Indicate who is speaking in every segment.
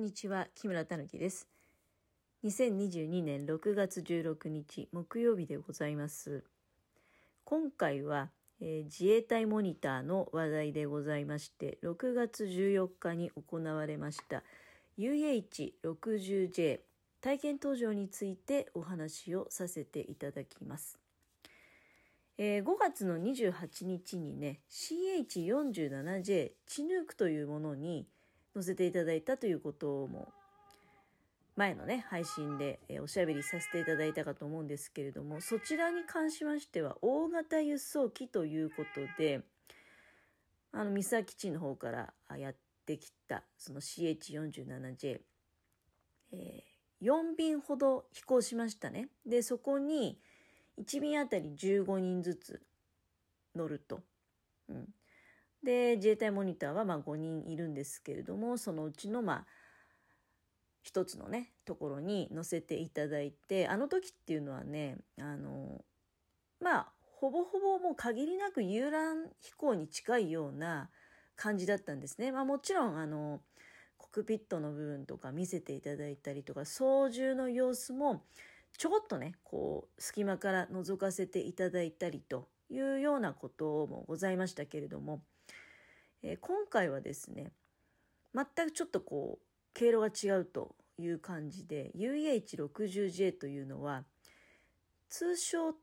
Speaker 1: んにちは、木村たぬきです。2022年6月16日木曜日でございます。今回は、えー自衛隊モニターの話題でございまして、6月14日に行われました UH60J 体験搭乗についてお話をさせていただきます。えー5月の28日にね CH47J チヌークというものに載せていただいたということも前のね配信で、おしゃべりさせていただいたかと思うんですけれどもそちらに関しましては大型輸送機ということであの三沢基地の方からやってきたその CH47J、え4便ほど飛行しましたね。でそこに1便あたり15人ずつ乗ると。うん、で自衛隊モニターはまあ5人いるんですけれどもそのうちのまあ一つのねところに乗せていただいてあの時っていうのはねあのまあほぼほぼもう限りなく遊覧飛行に近いような感じだったんですね。まあ、もちろんあのコクピットの部分とか見せていただいたりとか操縦の様子もちょこっとねこう隙間から覗かせていただいたりというようなこともございましたけれども、えー今回はですね全くちょっとこう経路が違うという感じで UH60J というのは通称っ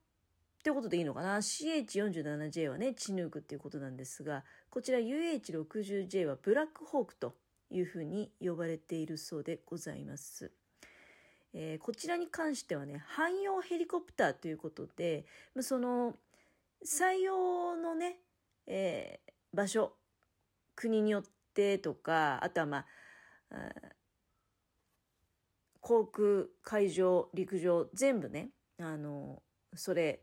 Speaker 1: てことでいいのかな？CH47J はねチヌークっていうことなんですがこちら UH60J はブラックホークというふうに呼ばれているそうでございます。えーこちらに関してはね汎用ヘリコプターということでその採用のね、えー場所国によってとかあとはまあ航空海上陸上全部ねあのそれ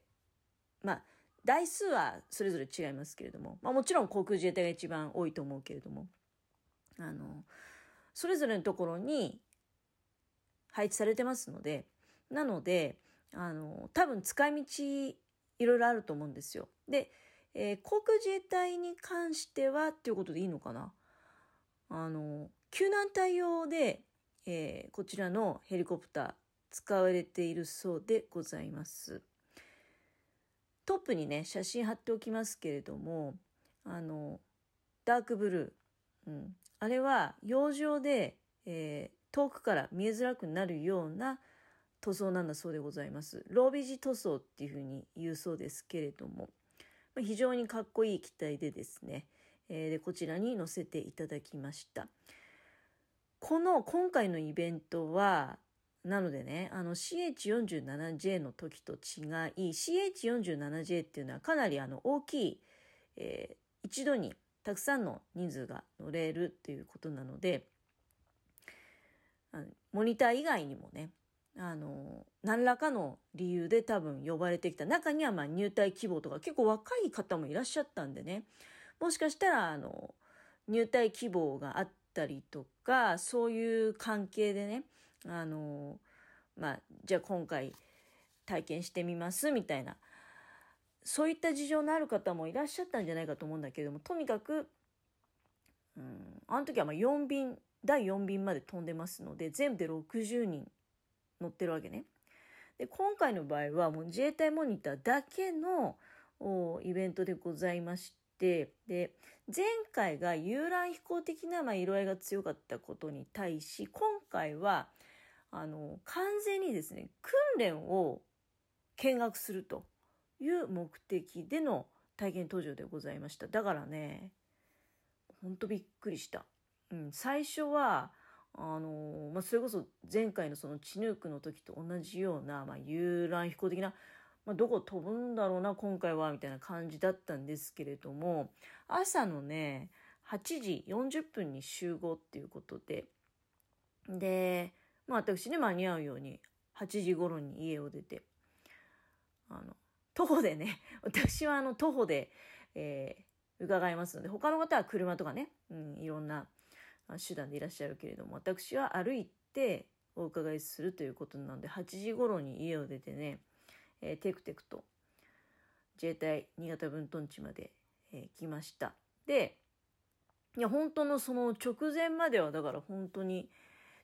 Speaker 1: まあ台数はそれぞれ違いますけれども、まあ、もちろん航空自衛隊が一番多いと思うけれどもあのそれぞれのところに配置されてますのでなのであの多分使い道いろいろあると思うんですよ。で、えー航空自衛隊に関してはっていうことでいいのかな？あの救難対応で、えーこちらのヘリコプター使われているそうでございます。トップにね写真貼っておきますけれどもあのダークブルー、うん、あれは洋上で、えー遠くから見えづらくなるような塗装なんだそうでございます。ロービジ塗装っていうふうに言うそうですけれども、ま非常にかっこいい機体でですね、えでこちらに載せていただきました。この今回のイベントは、なのでね、あの CH47J の時と違い、CH47J っていうのはかなりあの大きい、えー一度にたくさんの人数が乗れるっていうことなので、あのモニター以外にもね、あの、何らかの理由で多分呼ばれてきた。中にはまあ入隊希望とか結構若い方もいらっしゃったんでね、もしかしたらあの、入隊希望があったりとか、そういう関係でね、あの、まあ、じゃあ今回体験してみますみたいな、そういった事情のある方もいらっしゃったんじゃないかと思うんだけれども、とにかく、うん、あの時はまあ4便、第4便まで飛んでますので、全部で60人乗ってるわけね。で、今回の場合はもう自衛隊モニターだけのイベントでございまして、で、前回が遊覧飛行的なま色合いが強かったことに対し、今回は、あの、完全にですね、訓練を見学するという目的での体験登場でございました。だからね、ほんとびっくりした。うん、最初は、あのまあ、それこそ前回のそのチヌークの時と同じような、まあ、遊覧飛行的な、まあ、どこ飛ぶんだろうな今回はみたいな感じだったんですけれども朝のね8時40分に集合っていうことでで、まあ、私ね間に合うように8時頃に家を出てあの徒歩でね 私はあの徒歩で、えー伺いますので他の方は車とかね、うん、いろんな手段でいらっしゃるけれども私は歩いてお伺いするということなので8時頃に家を出てね、えーテクテクと自衛隊新潟分屯地まで、えー来ましたでいや本当のその直前まではだから本当に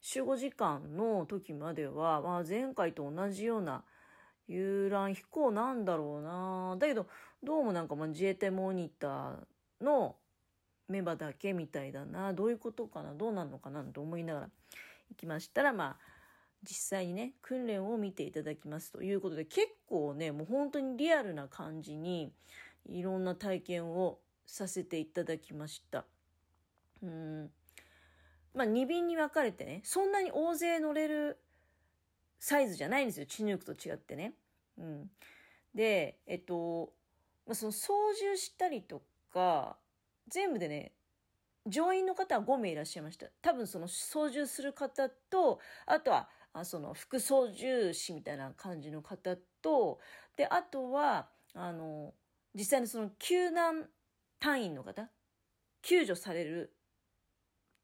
Speaker 1: 4、5時間の時までは、まあ、前回と同じような遊覧飛行なんだろうな。だけど、どうもなんかまあ自衛隊モニターのメンバーだけみたいだな。どういうことかな？どうなるのかな？と思いながら行きましたら、まあ、実際にね、訓練を見ていただきますということで、結構ね、もう本当にリアルな感じに、いろんな体験をさせていただきました。うん。まあ、2便に分かれてね、そんなに大勢乗れるサイズじゃないんですよ。チヌークと違ってね。うん。で、えっと、まあ、その操縦したりとか、全部でね、乗員の方は5名いらっしゃいました。多分その操縦する方と、あとは、あその副操縦士みたいな感じの方と、で、あとは、あの、実際にその救難隊員の方、救助される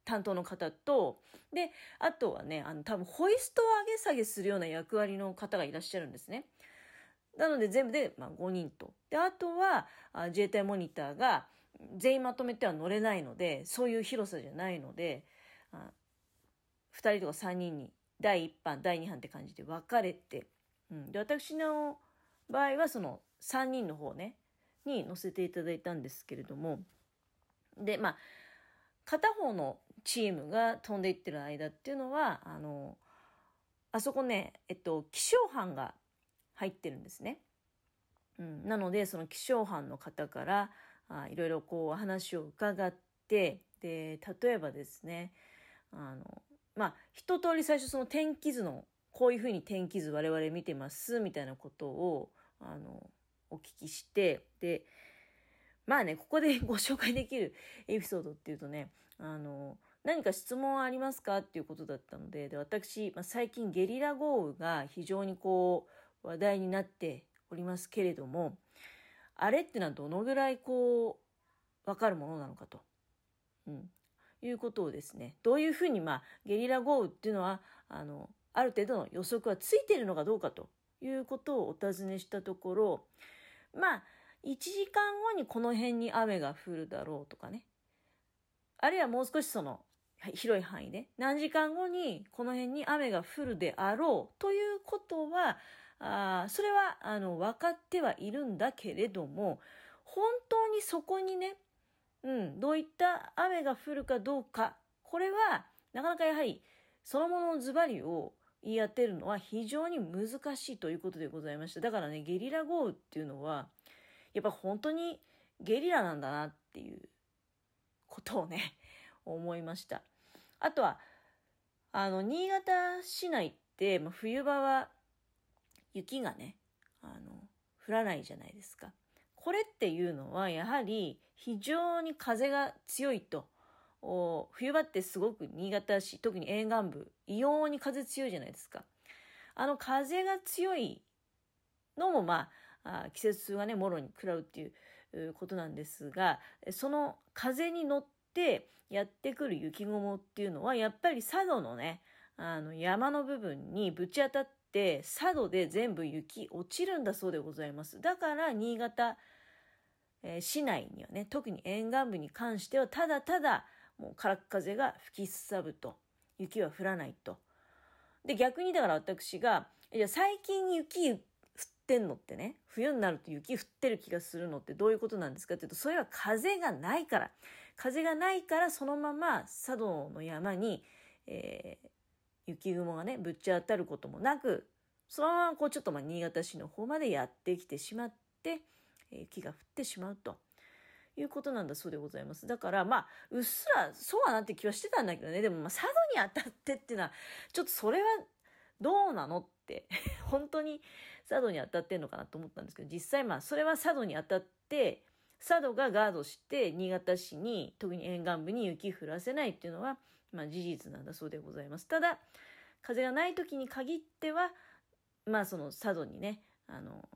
Speaker 1: 担当の方と、で、あとはね、あの、多分ホイストを上げ下げするような役割の方がいらっしゃるんですね。なので全部で、まあ、5人と。で、あとはあ自衛隊モニターが全員まとめては乗れないので、そういう広さじゃないので、あ2人とか3人に第1班、第2班って感じで分かれて、うん、で私の場合はその3人の方ね、に乗せていただいたんですけれども、で、まあ、片方のチームが飛んでいってる間っていうのは、あの、あそこね、えっと、気象班が入ってるんですね。うん、なので、その気象班の方からあいろいろこう話を伺って、で、例えばですね、あの、まあ、一通り最初その天気図の、こういうふうに天気図我々見てますみたいなことを、あの、お聞きして、で、まあね、ここで ご紹介できるエピソードっていうとね、あの、何か質問はありますかっていうことだったので、で私、まあ、最近ゲリラ豪雨が非常にこう話題になっておりますけれども、あれってのはどのぐらいこう、わかるものなのかと。うん。いうことをですね、どういうふうにまあ、ゲリラ豪雨っていうのは、あの、ある程度の予測はついているのかどうかということをお尋ねしたところ、まあ、1時間後にこの辺に雨が降るだろうとかね。あるいはもう少しその、広い範囲で、何時間後にこの辺に雨が降るであろうということは、あそれは、あの、分かってはいるんだけれども、本当にそこにね、うん、どういった雨が降るかどうか、これは、なかなかやはり、そのもののズバリを言い当てるのは非常に難しいということでございました。だからね、ゲリラ豪雨っていうのは、やっぱ本当にゲリラなんだなっていうことをね、思いました。あとは、あの、新潟市内って、まあ、冬場は雪がね、あの、降らないじゃないですか。これっていうのはやはり非常に風が強いと。冬場ってすごく新潟市、特に沿岸部、異様に風強いじゃないですか。あの風が強いのもまあ、季節がね、もろに食らうっていうことなんですが、その風に乗ってやってくる雪雲っていうのは、やっぱり佐渡のね、あの山の部分にぶち当たっ佐渡で全部雪落ちるんだそうでございます。だから新潟、えー、市内にはね、特に沿岸部に関してはただただもう空っ風が吹きすさぶと。雪は降らないと。で、逆にだから私が、いや、最近雪降ってんのってね、冬になると雪降ってる気がするのってどういうことなんですかっていうと、それは風がないから。風がないからそのまま佐渡の山に、えー、雪雲がね、ぶち当たることもなく、そのままこうちょっとま新潟市の方までやってきてしまって、雪が降ってしまうということなんだそうでございます。だからまあ、うっすらそうはなって気はしてたんだけどね、でもまあ佐渡に当たってっていうのは、ちょっとそれはどうなのって 本当に佐渡に当たってんのかなと思ったんですけど、実際まあそれは佐渡に当たって、佐渡がガードして新潟市に特に沿岸部に雪降らせないっていうのはまあ、事実なんだそうでございます。ただ、風がない時に限っては、まあその佐渡にね、あの、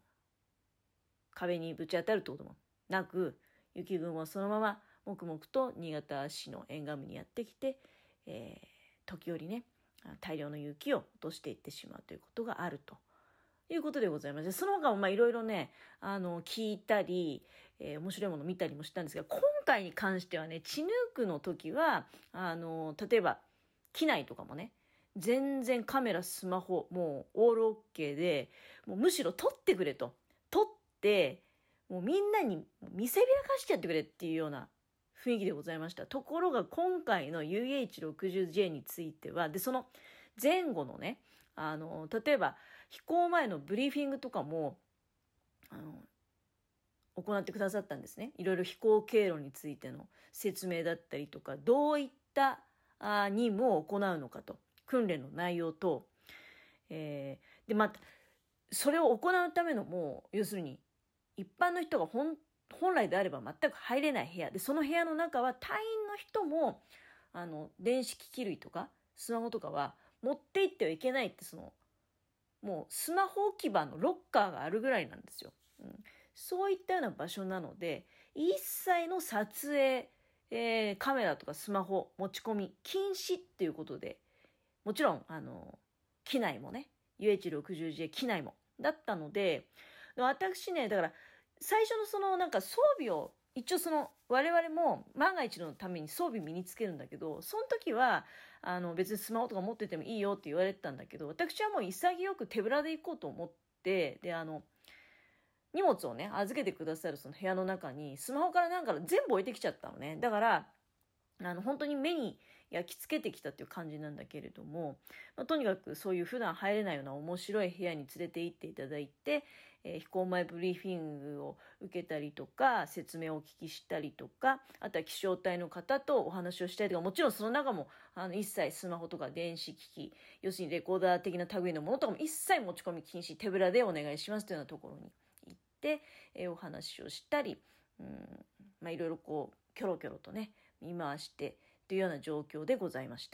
Speaker 1: 壁にぶち当たるってこともなく、雪雲はそのまま黙々と新潟市の沿岸部にやってきて、えー、時折ね、大量の雪を落としていってしまうということがあるということでございまして、その他もまあいろいろね、あの、聞いたり、えー、面白いもの見たりもしたんですが、今回に関してはね、チヌークの時は、あの、例えば、機内とかもね、全然カメラ、スマホ、もうオールオッケーで、もうむしろ撮ってくれと。撮って、もうみんなに見せびらかしちゃってくれっていうような雰囲気でございました。ところが今回の UH60J については、で、その前後のね、あの、例えば飛行前のブリーフィングとかも、あの、行ってくださったんですね。いろいろ飛行経路についての説明だったりとか、どういった任務を行うのかと、訓練の内容と、えー、で、また、それを行うためのもう、要するに、一般の人が本本来であれば全く入れない部屋で、その部屋の中は隊員の人も、あの、電子機器類とか、スマホとかは持って行ってはいけないって、その、もうスマホ置き場のロッカーがあるぐらいなんですよ。うん、そういったような場所なので、一切の撮影、えー、カメラとかスマホ持ち込み禁止っていうことで、もちろん、あの、機内もね、UH60J 機内も、だったので、私ね、だから、最初のそのなんか装備を一応その我々も万が一のために装備身につけるんだけどその時はあの別にスマホとか持っててもいいよって言われてたんだけど私はもう潔く手ぶらで行こうと思ってであの荷物をね預けてくださるその部屋の中にスマホからなんか全部置いてきちゃったのね。だからあの本当に目に焼き付けてきたっていう感じなんだけれども、まあ、とにかくそういう普段入れないような面白い部屋に連れて行っていただいて、えー、飛行前ブリーフィングを受けたりとか、説明をお聞きしたりとか、あとは気象隊の方とお話をしたりとか、もちろんその中も、あの、一切スマホとか電子機器、要するにレコーダー的な類のものとかも一切持ち込み禁止、手ぶらでお願いしますというようなところに行って、えー、お話をしたり、うん、まあ、いろいろこう、キョロキョロとね、見回して、というような状況でございました。